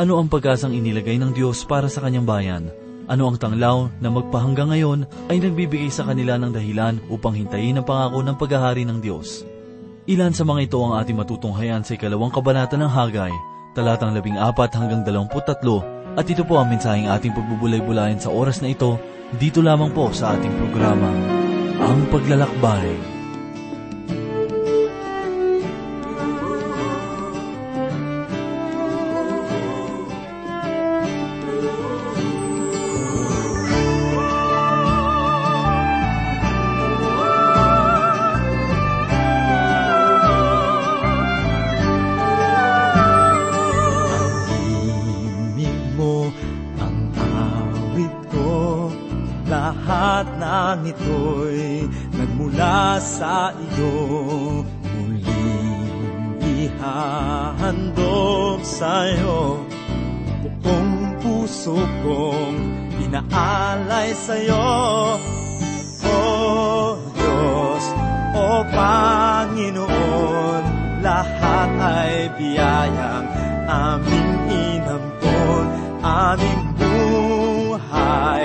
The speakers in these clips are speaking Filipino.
Ano ang pag-asang inilagay ng Diyos para sa kanyang bayan? Ano ang tanglaw na magpahanggang ngayon ay nagbibigay sa kanila ng dahilan upang hintayin ang pangako ng paghahari ng Diyos? Ilan sa mga ito ang ating matutunghayan sa ikalawang kabanata ng Hagay, talatang labing apat hanggang dalawamput tatlo, at ito po ang mensaheng ating pagbubulay-bulayan sa oras na ito, dito lamang po sa ating programa, Ang Paglalakbay. Sa iyo. Muling ihahandog sa'yo. Buong puso kong inaalay sa'yo. O Diyos, O Panginoon lahat ay biyayang aming inampon aming buhay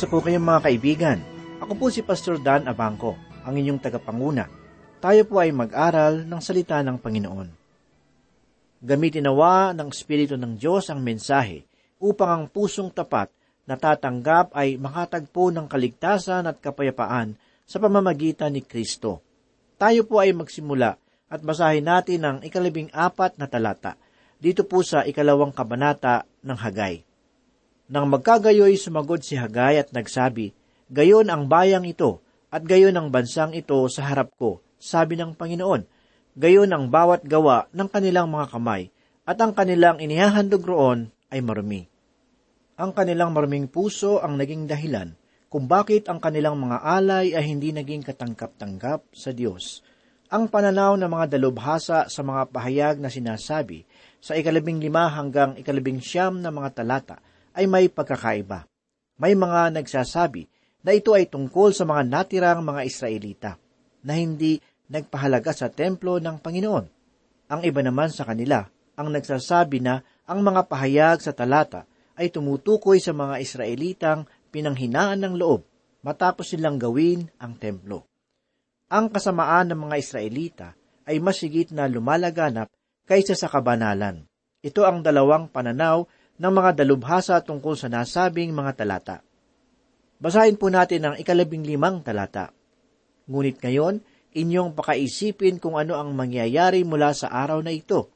Kamusta po kayong mga kaibigan? Ako po si Pastor Dan Abangco, ang inyong tagapanguna. Tayo po ay mag-aral ng salita ng Panginoon. Gamitin nawa ng Espiritu ng Diyos ang mensahe upang ang pusong tapat na tatanggap ay makatagpo ng kaligtasan at kapayapaan sa pamamagitan ni Kristo. Tayo po ay magsimula at basahin natin ang ikalabing apat na talata dito po sa ikalawang kabanata ng Hagay. Nang magkagayoy sumagot si Hagay at nagsabi, Gayon ang bayang ito, at gayon ang bansang ito sa harap ko, sabi ng Panginoon. Gayon ang bawat gawa ng kanilang mga kamay, at ang kanilang inihahandog roon ay marumi. Ang kanilang maruming puso ang naging dahilan kung bakit ang kanilang mga alay ay hindi naging katangkap-tanggap sa Diyos. Ang pananaw ng mga dalubhasa sa mga pahayag na sinasabi sa ikalabing lima hanggang ikalabing siyam na mga talata ay may pagkakaiba. May mga nagsasabi na ito ay tungkol sa mga natirang mga Israelita na hindi nagpahalaga sa templo ng Panginoon. Ang iba naman sa kanila ang nagsasabi na ang mga pahayag sa talata ay tumutukoy sa mga Israelitang pinanghinaan ng loob matapos silang gawin ang templo ang kasamaan ng mga Israelita ay masigit na lumalaganap kaysa sa kabanalan. Ito ang dalawang pananaw ng mga dalubhasa tungkol sa nasabing mga talata. Basahin po natin ang ikalabing limang talata. Ngunit ngayon, inyong pakaisipin kung ano ang mangyayari mula sa araw na ito,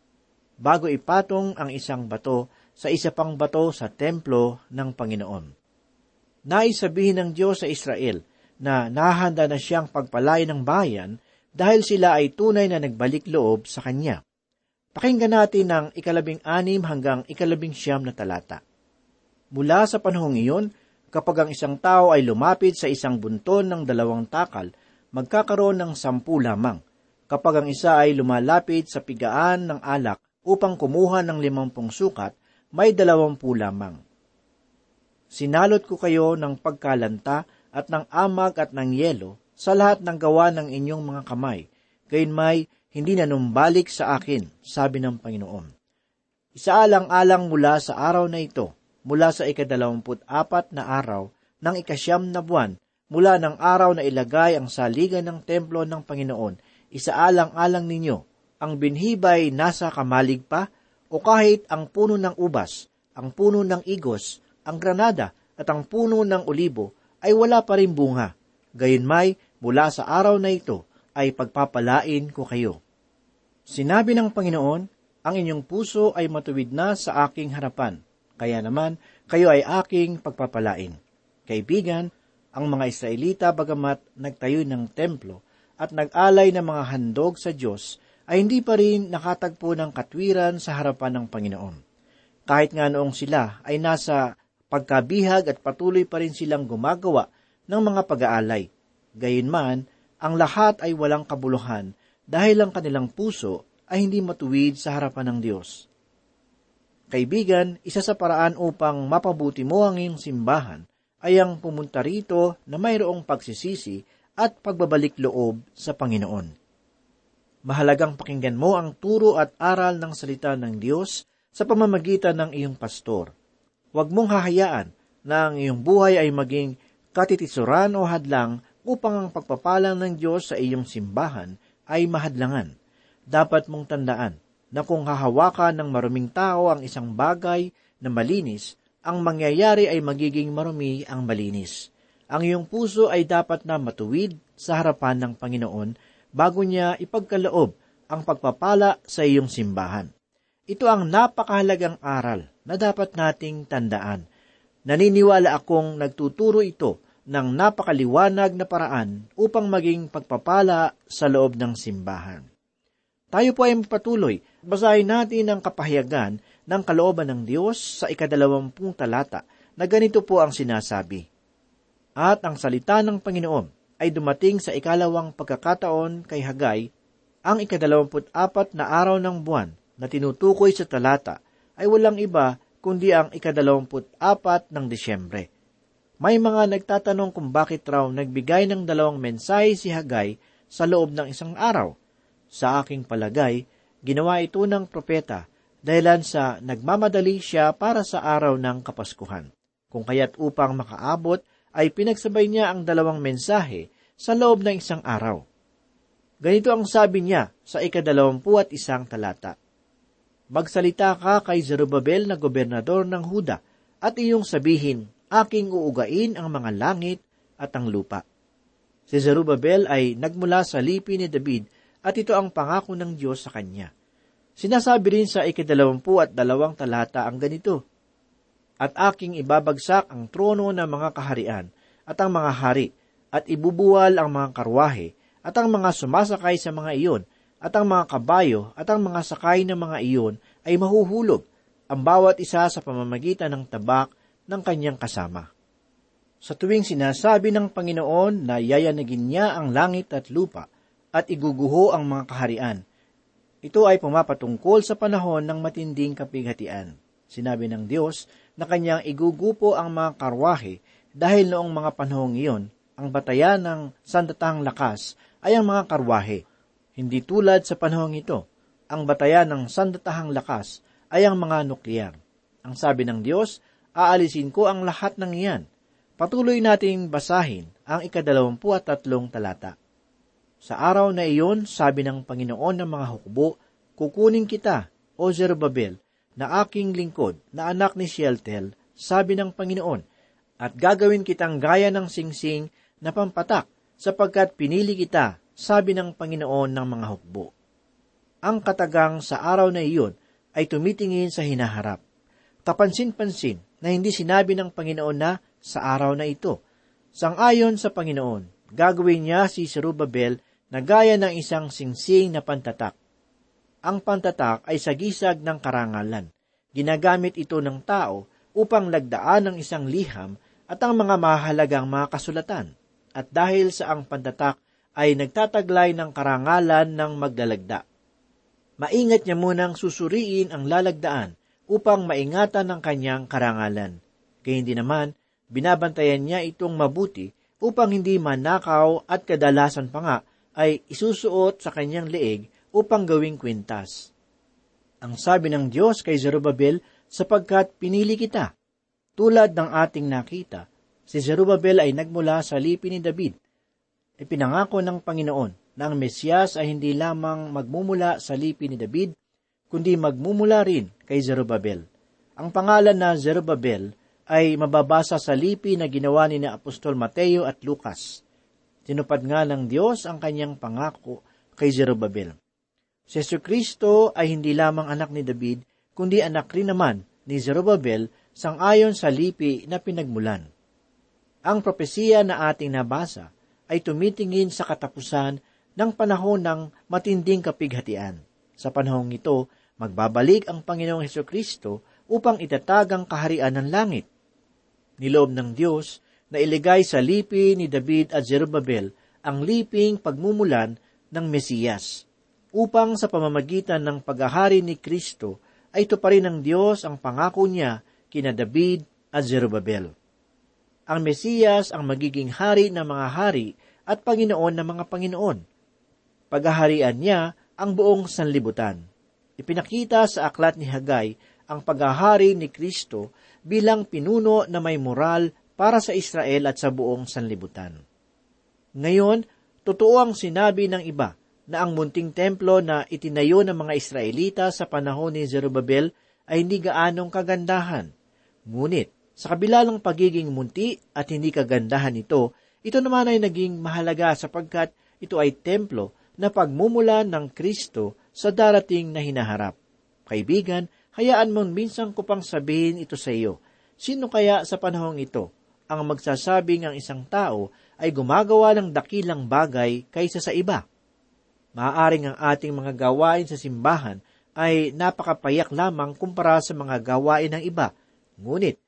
bago ipatong ang isang bato sa isa pang bato sa templo ng Panginoon. Nais sabihin ng Diyos sa Israel na nahanda na siyang pagpalain ng bayan dahil sila ay tunay na nagbalik loob sa kanya. Pakinggan natin ang ikalabing anim hanggang ikalabing siyam na talata. Mula sa panahong iyon, kapag ang isang tao ay lumapit sa isang bunton ng dalawang takal, magkakaroon ng sampu lamang. Kapag ang isa ay lumalapit sa pigaan ng alak upang kumuha ng limampung sukat, may dalawampu lamang. Sinalot ko kayo ng pagkalanta at ng amag at ng yelo sa lahat ng gawa ng inyong mga kamay, gayon may hindi nanumbalik sa akin, sabi ng Panginoon. Isaalang-alang mula sa araw na ito, mula sa ikadalawamput apat na araw ng ikasyam na buwan, mula ng araw na ilagay ang saligan ng templo ng Panginoon, isaalang-alang ninyo, ang binhibay nasa kamalig pa, o kahit ang puno ng ubas, ang puno ng igos, ang granada, at ang puno ng olibo, ay wala pa rin bunga. Gayunmay, mula sa araw na ito ay pagpapalain ko kayo. Sinabi ng Panginoon, ang inyong puso ay matuwid na sa aking harapan, kaya naman kayo ay aking pagpapalain. Kaibigan, ang mga Israelita bagamat nagtayo ng templo at nag-alay ng mga handog sa Diyos, ay hindi pa rin nakatagpo ng katwiran sa harapan ng Panginoon. Kahit nga noong sila ay nasa pagkabihag at patuloy pa rin silang gumagawa ng mga pag-aalay. Gayunman, ang lahat ay walang kabuluhan dahil ang kanilang puso ay hindi matuwid sa harapan ng Diyos. Kaibigan, isa sa paraan upang mapabuti mo ang iyong simbahan ay ang pumunta rito na mayroong pagsisisi at pagbabalik loob sa Panginoon. Mahalagang pakinggan mo ang turo at aral ng salita ng Diyos sa pamamagitan ng iyong pastor – Huwag mong hahayaan na ang iyong buhay ay maging katitisuran o hadlang upang ang pagpapalang ng Diyos sa iyong simbahan ay mahadlangan. Dapat mong tandaan na kung hahawakan ng maruming tao ang isang bagay na malinis, ang mangyayari ay magiging marumi ang malinis. Ang iyong puso ay dapat na matuwid sa harapan ng Panginoon bago niya ipagkaloob ang pagpapala sa iyong simbahan. Ito ang napakahalagang aral na dapat nating tandaan. Naniniwala akong nagtuturo ito ng napakaliwanag na paraan upang maging pagpapala sa loob ng simbahan. Tayo po ay patuloy. Basahin natin ang kapahayagan ng kalooban ng Diyos sa ikadalawampung talata na ganito po ang sinasabi. At ang salita ng Panginoon ay dumating sa ikalawang pagkakataon kay Hagay, ang ikadalawamput apat na araw ng buwan na tinutukoy sa talata ay walang iba kundi ang ikadalawamput apat ng Disyembre. May mga nagtatanong kung bakit raw nagbigay ng dalawang mensahe si Hagay sa loob ng isang araw. Sa aking palagay, ginawa ito ng propeta dahilan sa nagmamadali siya para sa araw ng Kapaskuhan. Kung kaya't upang makaabot ay pinagsabay niya ang dalawang mensahe sa loob ng isang araw. Ganito ang sabi niya sa ikadalawampu at isang talata. Magsalita ka kay Zerubabel na gobernador ng Huda at iyong sabihin, aking uugain ang mga langit at ang lupa. Si Zerubabel ay nagmula sa lipi ni David at ito ang pangako ng Diyos sa kanya. Sinasabi rin sa ikadalawampu at dalawang talata ang ganito, At aking ibabagsak ang trono ng mga kaharian at ang mga hari, at ibubuwal ang mga karwahe, at ang mga sumasakay sa mga iyon, at ang mga kabayo at ang mga sakay ng mga iyon ay mahuhulog, ang bawat isa sa pamamagitan ng tabak ng kanyang kasama. Sa tuwing sinasabi ng Panginoon na yayanagin niya ang langit at lupa, at iguguho ang mga kaharian. Ito ay pumapatungkol sa panahon ng matinding kapighatian. Sinabi ng Diyos na kanyang igugupo ang mga karwahe dahil noong mga panahong iyon, ang batayan ng sandatahang lakas ay ang mga karwahe. Hindi tulad sa panahong ito, ang batayan ng sandatahang lakas ay ang mga nuklear. Ang sabi ng Diyos, aalisin ko ang lahat ng iyan. Patuloy nating basahin ang ikadalawampu at tatlong talata. Sa araw na iyon, sabi ng Panginoon ng mga hukbo, kukunin kita, O Zerubbabel, na aking lingkod, na anak ni Shealtel, sabi ng Panginoon, at gagawin kitang gaya ng singsing na pampatak, sapagkat pinili kita, sabi ng Panginoon ng mga hukbo. Ang katagang sa araw na iyon ay tumitingin sa hinaharap. Kapansin-pansin na hindi sinabi ng Panginoon na sa araw na ito. Sangayon sa Panginoon, gagawin niya si Zerubbabel na gaya ng isang singsing na pantatak. Ang pantatak ay sagisag ng karangalan. Ginagamit ito ng tao upang lagdaan ng isang liham at ang mga mahalagang mga kasulatan. At dahil sa ang pantatak ay nagtataglay ng karangalan ng maglalagda. Maingat niya munang susuriin ang lalagdaan upang maingatan ng kanyang karangalan. Kaya hindi naman, binabantayan niya itong mabuti upang hindi manakaw at kadalasan pa nga ay isusuot sa kanyang leeg upang gawing kwintas. Ang sabi ng Diyos kay Zerubbabel, sapagkat pinili kita. Tulad ng ating nakita, si Zerubbabel ay nagmula sa lipi ni David. Ipinangako ng Panginoon na ang Mesyas ay hindi lamang magmumula sa lipi ni David, kundi magmumula rin kay Zerubbabel. Ang pangalan na Zerubbabel ay mababasa sa lipi na ginawa ni na Apostol Mateo at Lucas. Tinupad nga ng Diyos ang kanyang pangako kay Zerubbabel. Si Yesu Kristo ay hindi lamang anak ni David, kundi anak rin naman ni Zerubbabel sangayon sa lipi na pinagmulan. Ang propesiya na ating nabasa ay tumitingin sa katapusan ng panahon ng matinding kapighatian. Sa panahong ito, magbabalik ang Panginoong Heso Kristo upang itatag ang kaharian ng langit. Niloob ng Diyos na iligay sa lipi ni David at Zerubbabel ang liping pagmumulan ng Mesiyas, upang sa pamamagitan ng paghahari ni Kristo ay tuparin ng Diyos ang pangako niya kina David at Zerubbabel. Ang Mesiyas ang magiging hari ng mga hari at Panginoon ng mga Panginoon. Paghaharian niya ang buong sanlibutan. Ipinakita sa aklat ni Hagay ang paghahari ni Kristo bilang pinuno na may moral para sa Israel at sa buong sanlibutan. Ngayon, totoo ang sinabi ng iba na ang munting templo na itinayo ng mga Israelita sa panahon ni Zerubbabel ay hindi gaanong kagandahan. Ngunit, sa kabila ng pagiging munti at hindi kagandahan nito, ito naman ay naging mahalaga sapagkat ito ay templo na pagmumula ng Kristo sa darating na hinaharap. Kaibigan, hayaan mong minsan ko pang sabihin ito sa iyo. Sino kaya sa panahong ito ang magsasabing ang isang tao ay gumagawa ng dakilang bagay kaysa sa iba. Maaaring ang ating mga gawain sa simbahan ay napakapayak lamang kumpara sa mga gawain ng iba, ngunit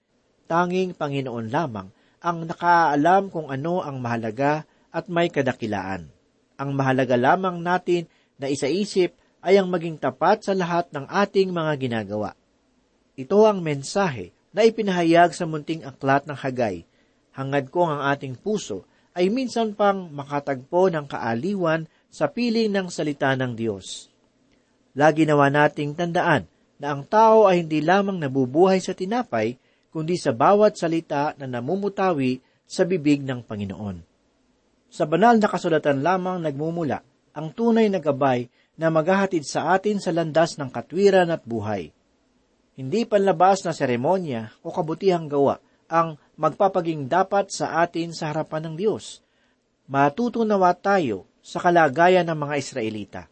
tanging Panginoon lamang ang nakaalam kung ano ang mahalaga at may kadakilaan. Ang mahalaga lamang natin na isaisip ay ang maging tapat sa lahat ng ating mga ginagawa. Ito ang mensahe na ipinahayag sa munting aklat ng Hagay. Hangad ko ang ating puso ay minsan pang makatagpo ng kaaliwan sa piling ng salita ng Diyos. Lagi nawa nating tandaan na ang tao ay hindi lamang nabubuhay sa tinapay, kundi sa bawat salita na namumutawi sa bibig ng Panginoon. Sa banal na kasulatan lamang nagmumula ang tunay na gabay na maghahatid sa atin sa landas ng katwiran at buhay. Hindi panlabas na seremonya o kabutihang gawa ang magpapaging dapat sa atin sa harapan ng Diyos. Matutunawa tayo sa kalagayan ng mga Israelita.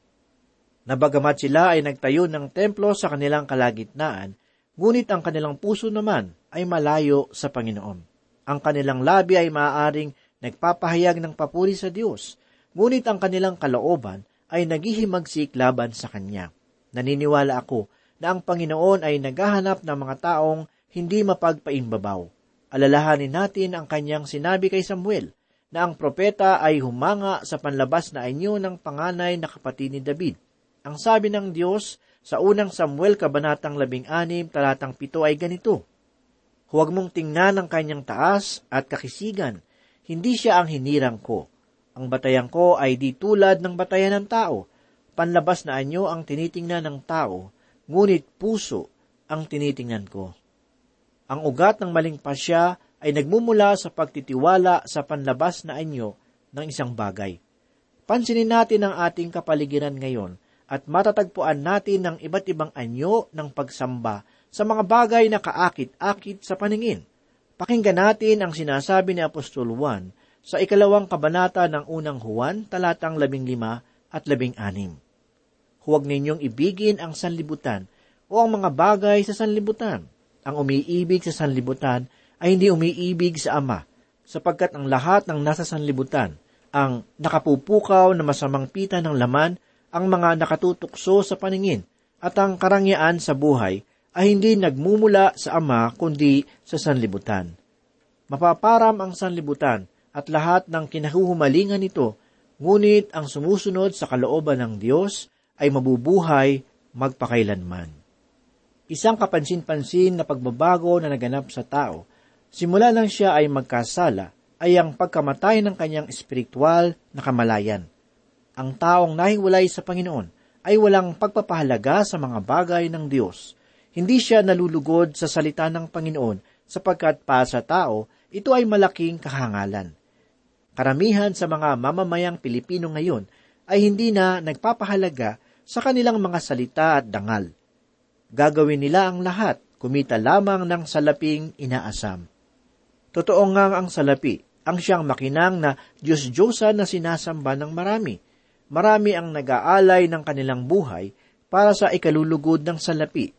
Nabagamat sila ay nagtayo ng templo sa kanilang kalagitnaan, ngunit ang kanilang puso naman ay malayo sa Panginoon. Ang kanilang labi ay maaaring nagpapahayag ng papuri sa Diyos, ngunit ang kanilang kalooban ay naghihimagsik laban sa Kanya. Naniniwala ako na ang Panginoon ay naghahanap ng mga taong hindi mapagpaimbabaw. Alalahanin natin ang kanyang sinabi kay Samuel na ang propeta ay humanga sa panlabas na anyo ng panganay na kapatid ni David. Ang sabi ng Diyos sa unang Samuel Kabanatang 16 talatang 7 ay ganito, Huwag mong tingnan ang kanyang taas at kakisigan, hindi siya ang hinirang ko. Ang batayan ko ay di tulad ng batayan ng tao. Panlabas na anyo ang tinitingnan ng tao, ngunit puso ang tinitingnan ko. Ang ugat ng maling pasya ay nagmumula sa pagtitiwala sa panlabas na anyo ng isang bagay. Pansinin natin ang ating kapaligiran ngayon at matatagpuan natin ng iba't ibang anyo ng pagsamba sa mga bagay na kaakit-akit sa paningin. Pakinggan natin ang sinasabi ni Apostol Juan sa ikalawang kabanata ng unang Juan, talatang labing lima at labing anim. Huwag ninyong ibigin ang sanlibutan o ang mga bagay sa sanlibutan. Ang umiibig sa sanlibutan ay hindi umiibig sa Ama, sapagkat ang lahat ng nasa sanlibutan, ang nakapupukaw na masamang pita ng laman, ang mga nakatutukso sa paningin, at ang karangyaan sa buhay, ay hindi nagmumula sa Ama kundi sa sanlibutan. Mapaparam ang sanlibutan at lahat ng kinahuhumalingan nito, ngunit ang sumusunod sa kalooban ng Diyos ay mabubuhay magpakailanman. Isang kapansin-pansin na pagbabago na naganap sa tao simula nang siya ay magkasala, ay ang pagkamatay ng kanyang espiritual na kamalayan. Ang taong nahiwalay sa Panginoon ay walang pagpapahalaga sa mga bagay ng Diyos. Hindi siya nalulugod sa salita ng Panginoon sapagkat pa sa tao, ito ay malaking kahangalan. Karamihan sa mga mamamayang Pilipino ngayon ay hindi na nagpapahalaga sa kanilang mga salita at dangal. Gagawin nila ang lahat, kumita lamang ng salaping inaasam. Totoo nga ang salapi, ang siyang makinang na Diyos-Diyosa na sinasamba ng marami. Marami ang nag-aalay ng kanilang buhay para sa ikalulugod ng salapi.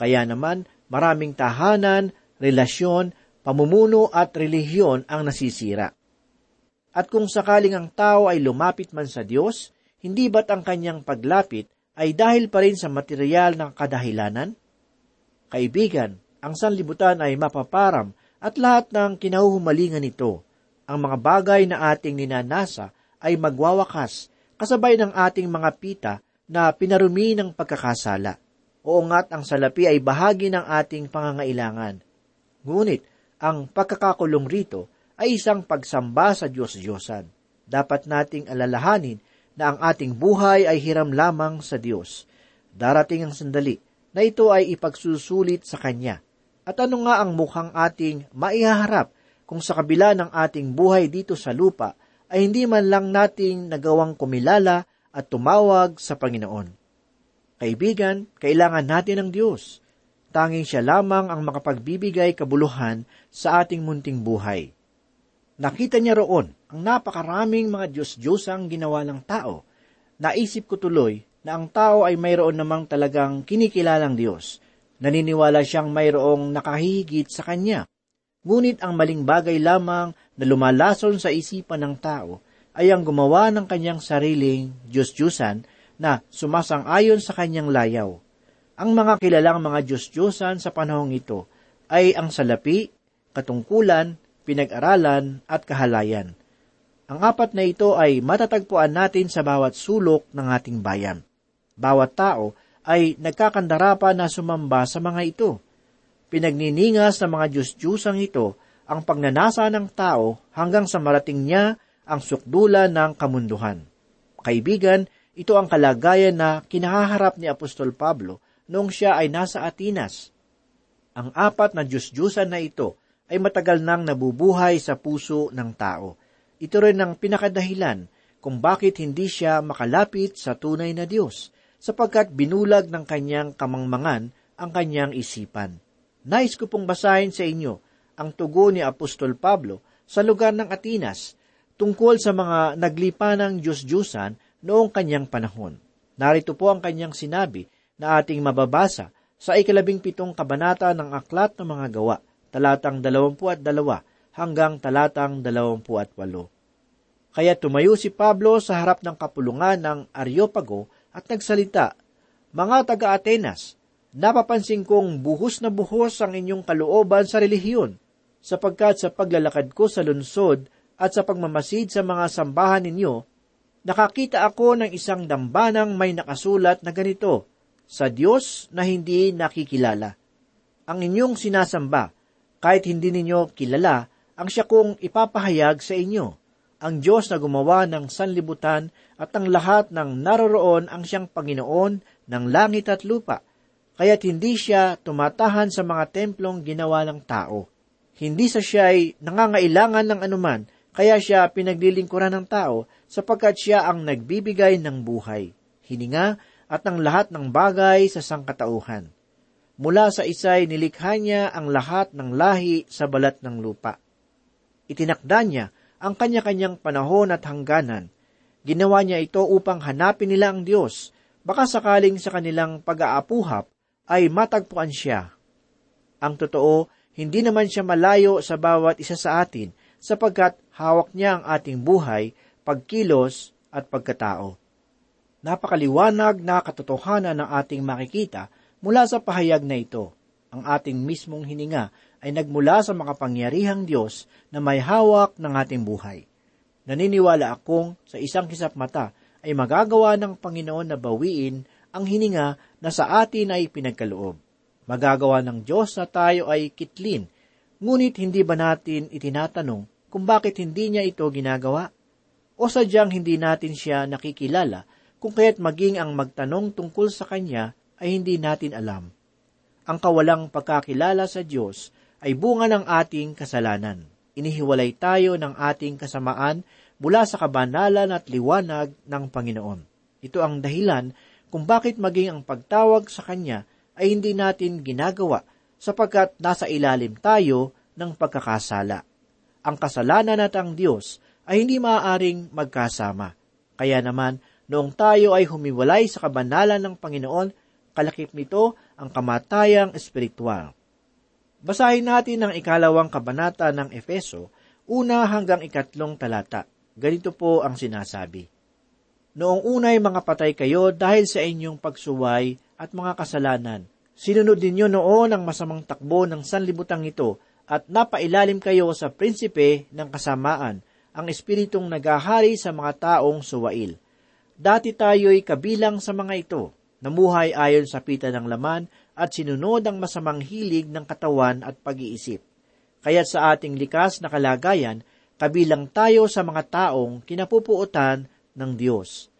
Kaya naman, maraming tahanan, relasyon, pamumuno at relihiyon ang nasisira. At kung sakaling ang tao ay lumapit man sa Diyos, hindi ba't ang kanyang paglapit ay dahil pa rin sa material ng kadahilanan? Kaibigan, ang sanlibutan ay mapaparam at lahat ng kinahuhumalingan nito, ang mga bagay na ating ninanasa ay magwawakas kasabay ng ating mga pita na pinarumi ng pagkakasala. Oo nga't ang salapi ay bahagi ng ating pangangailangan. Ngunit, ang pagkakakulong rito ay isang pagsamba sa Diyos-Diyosan. Dapat nating alalahanin na ang ating buhay ay hiram lamang sa Diyos. Darating ang sandali na ito ay ipagsusulit sa Kanya at ano nga ang mukhang ating maihaharap kung sa kabila ng ating buhay dito sa lupa ay hindi man lang nating nagawang kumilala at tumawag sa Panginoon. Kaibigan, kailangan natin ng Diyos. Tanging siya lamang ang makapagbibigay kabuluhan sa ating munting buhay. Nakita niya roon ang napakaraming mga Diyos-Diyosang ginawa ng tao. Naisip ko tuloy na ang tao ay mayroon namang talagang kinikilalang Diyos Naniniwala siyang mayroong nakahigit sa kanya. Ngunit ang maling bagay lamang na lumalason sa isipan ng tao ay ang gumawa ng kanyang sariling Diyos-Diyusan na sumasang-ayon sa kanyang layaw. Ang mga kilalang mga Diyos-Diyusan sa panahong ito ay ang salapi, katungkulan, pinag-aralan at kahalayan. Ang apat na ito ay matatagpuan natin sa bawat sulok ng ating bayan. Bawat tao ay nagkakandara na sumamba sa mga ito. Pinagniningas ng mga Diyos-Diyusang ito ang pagnanasa ng tao hanggang sa marating niya ang sukdula ng kamunduhan. Kaibigan, ito ang kalagayan na kinahaharap ni Apostol Pablo noong siya ay nasa Atinas. Ang apat na Diyos-Diyusan na ito ay matagal nang nabubuhay sa puso ng tao. Ito rin ang pinakadahilan kung bakit hindi siya makalapit sa tunay na Diyos sapagkat binulag ng kanyang kamangmangan ang kanyang isipan. Nais ko pong basahin sa inyo ang tugo ni Apostol Pablo sa lugar ng Atinas tungkol sa mga naglipanang Diyos-Diyusan noong kanyang panahon. Narito po ang kanyang sinabi na ating mababasa sa ikalabing pitong kabanata ng Aklat ng Mga Gawa, talatang dalawampu at dalawa hanggang talatang dalawampu at walo. Kaya tumayo si Pablo sa harap ng kapulungan ng Areopago at nagsalita, Mga taga-Atenas, napapansin kong buhos na buhos ang inyong kalooban sa relihiyon, sapagkat sa paglalakad ko sa lunsod at sa pagmamasid sa mga sambahan ninyo, nakakita ako ng isang dambanang may nakasulat na ganito, sa Diyos na hindi nakikilala. Ang inyong sinasamba, kahit hindi ninyo kilala, ang siya kong ipapahayag sa inyo. Ang Diyos na gumawa ng sanlibutan at ang lahat ng naroroon ang siyang Panginoon ng langit at lupa, kaya't hindi siya tumatahan sa mga templong ginawa ng tao. Hindi sa siya ay nangangailangan ng anuman, kaya siya pinaglilingkuran ng tao sapagkat siya ang nagbibigay ng buhay, hininga at ang lahat ng bagay sa sangkatauhan. Mula sa isay nilikha niya ang lahat ng lahi sa balat ng lupa. Itinakda niya ang kanya-kanyang panahon at hangganan. Ginawa niya ito upang hanapin nila ang Diyos, baka sakaling sa kanilang pag-aapuhap ay matagpuan siya. Ang totoo, hindi naman siya malayo sa bawat isa sa atin, sapagkat hawak niya ang ating buhay, pagkilos at pagkatao. Napakaliwanag na katotohanan ng ating makikita mula sa pahayag na ito. Ang ating mismong hininga ay nagmula sa makapangyarihang Diyos na may hawak ng ating buhay. Naniniwala akong sa isang kisap mata ay magagawa ng Panginoon na bawiin ang hininga na sa atin ay pinagkaloob. Magagawa ng Diyos na tayo ay kitlin, ngunit hindi ba natin itinatanong kung bakit hindi niya ito ginagawa? O sadyang hindi natin siya nakikilala kung kaya't maging ang magtanong tungkol sa Kanya ay hindi natin alam. Ang kawalang pagkakilala sa Diyos ay bunga ng ating kasalanan. Inihiwalay tayo ng ating kasamaan mula sa kabanalan at liwanag ng Panginoon. Ito ang dahilan kung bakit maging ang pagtawag sa Kanya ay hindi natin ginagawa sapagkat nasa ilalim tayo ng pagkakasala. Ang kasalanan at ang Diyos ay hindi maaaring magkasama. Kaya naman, noong tayo ay humiwalay sa kabanalan ng Panginoon, kalakip nito ang kamatayang espiritual. Basahin natin ang ikalawang kabanata ng Efeso, una hanggang ikatlong talata. Ganito po ang sinasabi. Noong unay mga patay kayo dahil sa inyong pagsuway at mga kasalanan. Sinunod ninyo noon ang masamang takbo ng sanlibutang ito at napailalim kayo sa prinsipe ng kasamaan, ang espiritong nagahari sa mga taong suwail. Dati tayo'y kabilang sa mga ito, namuhay ayon sa pita ng laman at sinunod ang masamang hilig ng katawan at pag-iisip. Kaya't sa ating likas na kalagayan, kabilang tayo sa mga taong kinapupuotan ng Diyos.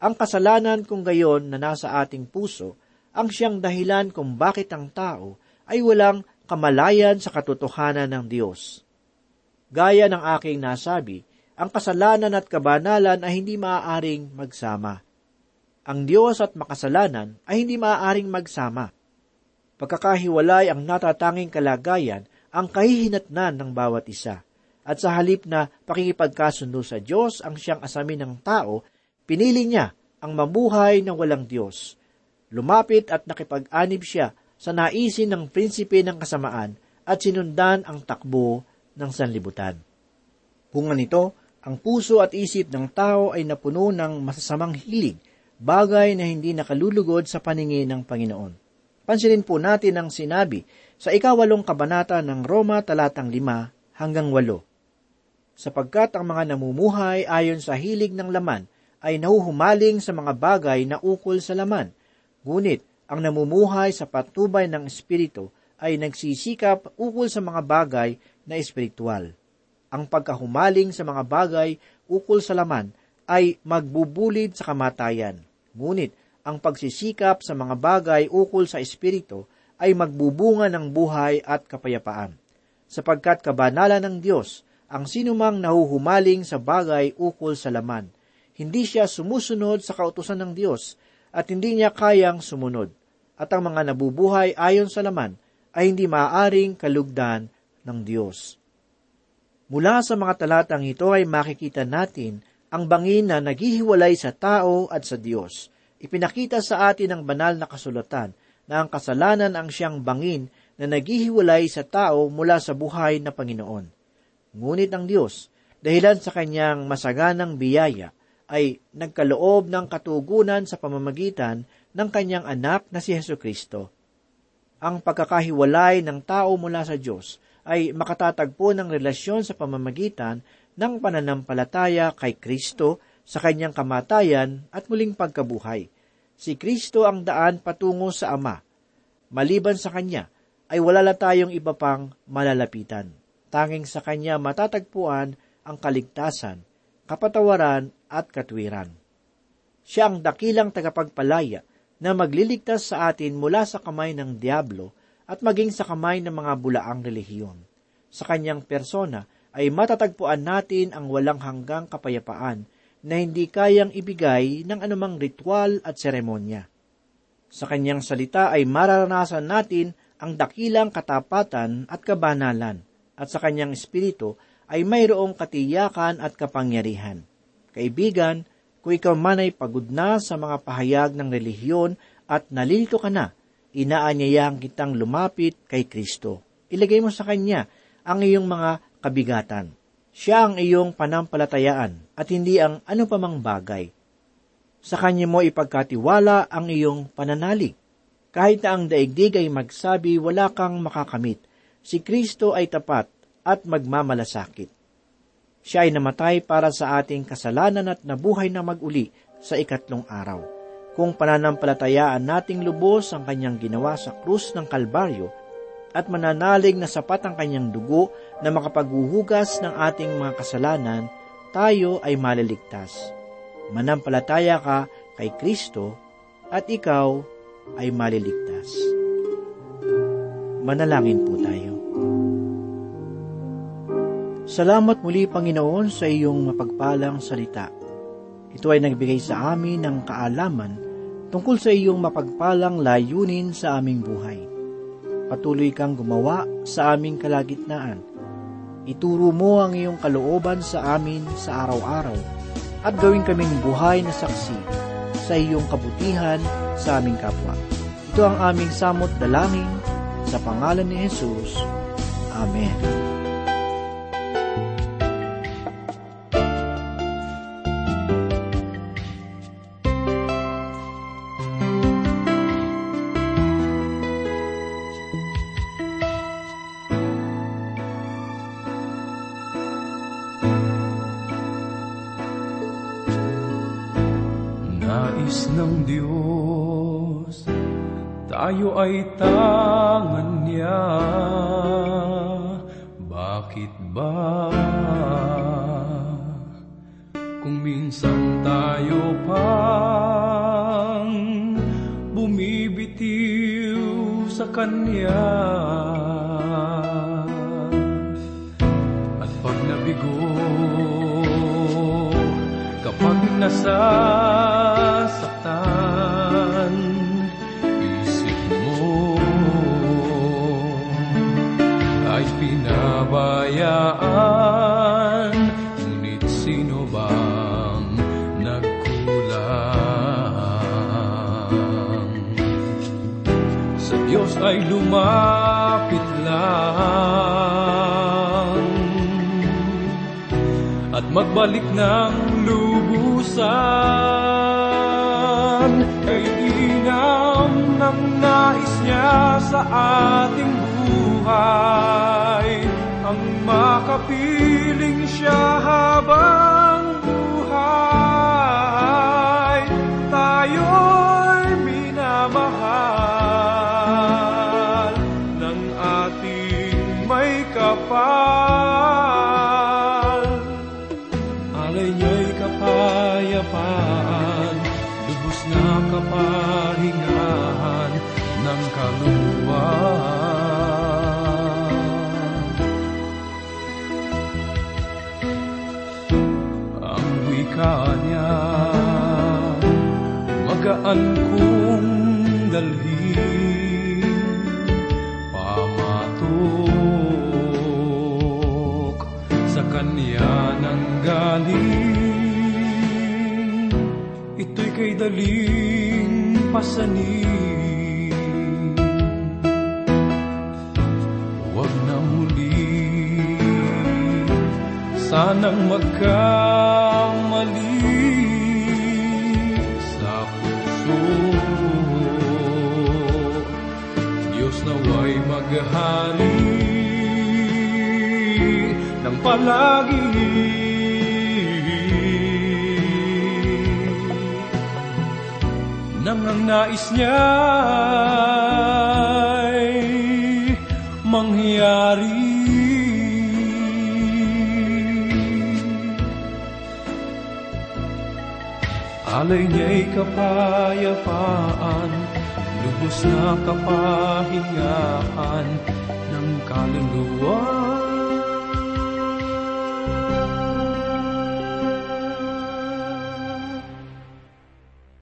Ang kasalanan kung gayon na nasa ating puso, ang siyang dahilan kung bakit ang tao ay walang kamalayan sa katotohanan ng Diyos. Gaya ng aking nasabi, ang kasalanan at kabanalan ay hindi maaaring magsama. Ang Diyos at makasalanan ay hindi maaaring magsama pagkakahiwalay ang natatanging kalagayan ang kahihinatnan ng bawat isa. At sa halip na pakikipagkasundo sa Diyos ang siyang asamin ng tao, pinili niya ang mabuhay ng walang Diyos. Lumapit at nakipag-anib siya sa naisin ng prinsipe ng kasamaan at sinundan ang takbo ng sanlibutan. Bunga nito, ang puso at isip ng tao ay napuno ng masasamang hilig, bagay na hindi nakalulugod sa paningin ng Panginoon. Pansinin po natin ang sinabi sa ikawalong kabanata ng Roma talatang lima hanggang walo. Sapagkat ang mga namumuhay ayon sa hilig ng laman ay nahuhumaling sa mga bagay na ukol sa laman, ngunit ang namumuhay sa patubay ng Espiritu ay nagsisikap ukol sa mga bagay na espiritual. Ang pagkahumaling sa mga bagay ukol sa laman ay magbubulid sa kamatayan, ngunit ang pagsisikap sa mga bagay ukol sa Espiritu ay magbubunga ng buhay at kapayapaan. Sapagkat kabanalan ng Diyos ang sinumang nahuhumaling sa bagay ukol sa laman. Hindi siya sumusunod sa kautusan ng Diyos at hindi niya kayang sumunod. At ang mga nabubuhay ayon sa laman ay hindi maaaring kalugdan ng Diyos. Mula sa mga talatang ito ay makikita natin ang bangin na naghihiwalay sa tao at sa Diyos Ipinakita sa atin ng banal na kasulatan na ang kasalanan ang siyang bangin na naghihiwalay sa tao mula sa buhay na Panginoon. Ngunit ang Diyos, dahilan sa kanyang masaganang biyaya, ay nagkaloob ng katugunan sa pamamagitan ng kanyang anak na si Heso Kristo. Ang pagkakahiwalay ng tao mula sa Diyos ay makatatagpo ng relasyon sa pamamagitan ng pananampalataya kay Kristo sa kanyang kamatayan at muling pagkabuhay. Si Kristo ang daan patungo sa Ama. Maliban sa Kanya, ay wala na tayong iba pang malalapitan. Tanging sa Kanya matatagpuan ang kaligtasan, kapatawaran at katwiran. Siya ang dakilang tagapagpalaya na magliligtas sa atin mula sa kamay ng Diablo at maging sa kamay ng mga bulaang relihiyon. Sa kanyang persona ay matatagpuan natin ang walang hanggang kapayapaan na hindi kayang ibigay ng anumang ritual at seremonya. Sa kanyang salita ay mararanasan natin ang dakilang katapatan at kabanalan, at sa kanyang espiritu ay mayroong katiyakan at kapangyarihan. Kaibigan, kung ikaw man ay pagod na sa mga pahayag ng relihiyon at nalilito ka na, inaanyayahan kitang lumapit kay Kristo. Ilagay mo sa Kanya ang iyong mga kabigatan. Siya ang iyong panampalatayaan at hindi ang pamang bagay. Sa kanya mo ipagkatiwala ang iyong pananalig. Kahit na ang daigdig ay magsabi wala kang makakamit, si Kristo ay tapat at magmamalasakit. Siya ay namatay para sa ating kasalanan at nabuhay na maguli sa ikatlong araw. Kung pananampalatayaan nating lubos ang kanyang ginawa sa krus ng Kalbaryo, at mananalig na sapat ang kanyang dugo na makapaghuhugas ng ating mga kasalanan, tayo ay maliligtas. Manampalataya ka kay Kristo at ikaw ay maliligtas. Manalangin po tayo. Salamat muli, Panginoon, sa iyong mapagpalang salita. Ito ay nagbigay sa amin ng kaalaman tungkol sa iyong mapagpalang layunin sa aming buhay patuloy kang gumawa sa aming kalagitnaan. Ituro mo ang iyong kalooban sa amin sa araw-araw at gawin kaming buhay na saksi sa iyong kabutihan sa aming kapwa. Ito ang aming samot dalangin sa pangalan ni Jesus. Amen. Ay tangan niya. Bakit ba? Kung minsan tayo pang bumibitiw sa Kanya. At pag nabigo, kapag nasa lumapit lang. At magbalik ng lubusan Kay inam ng nais niya sa ating buhay. Ang makapiling siya habang pasanin huwag na muli. Sanang magkamali sa puso. Diyos naway maghari ng palagi nang ang nais niya'y mangyari. Alay niya'y kapayapaan, lubos na kapahingaan ng kaluluwa.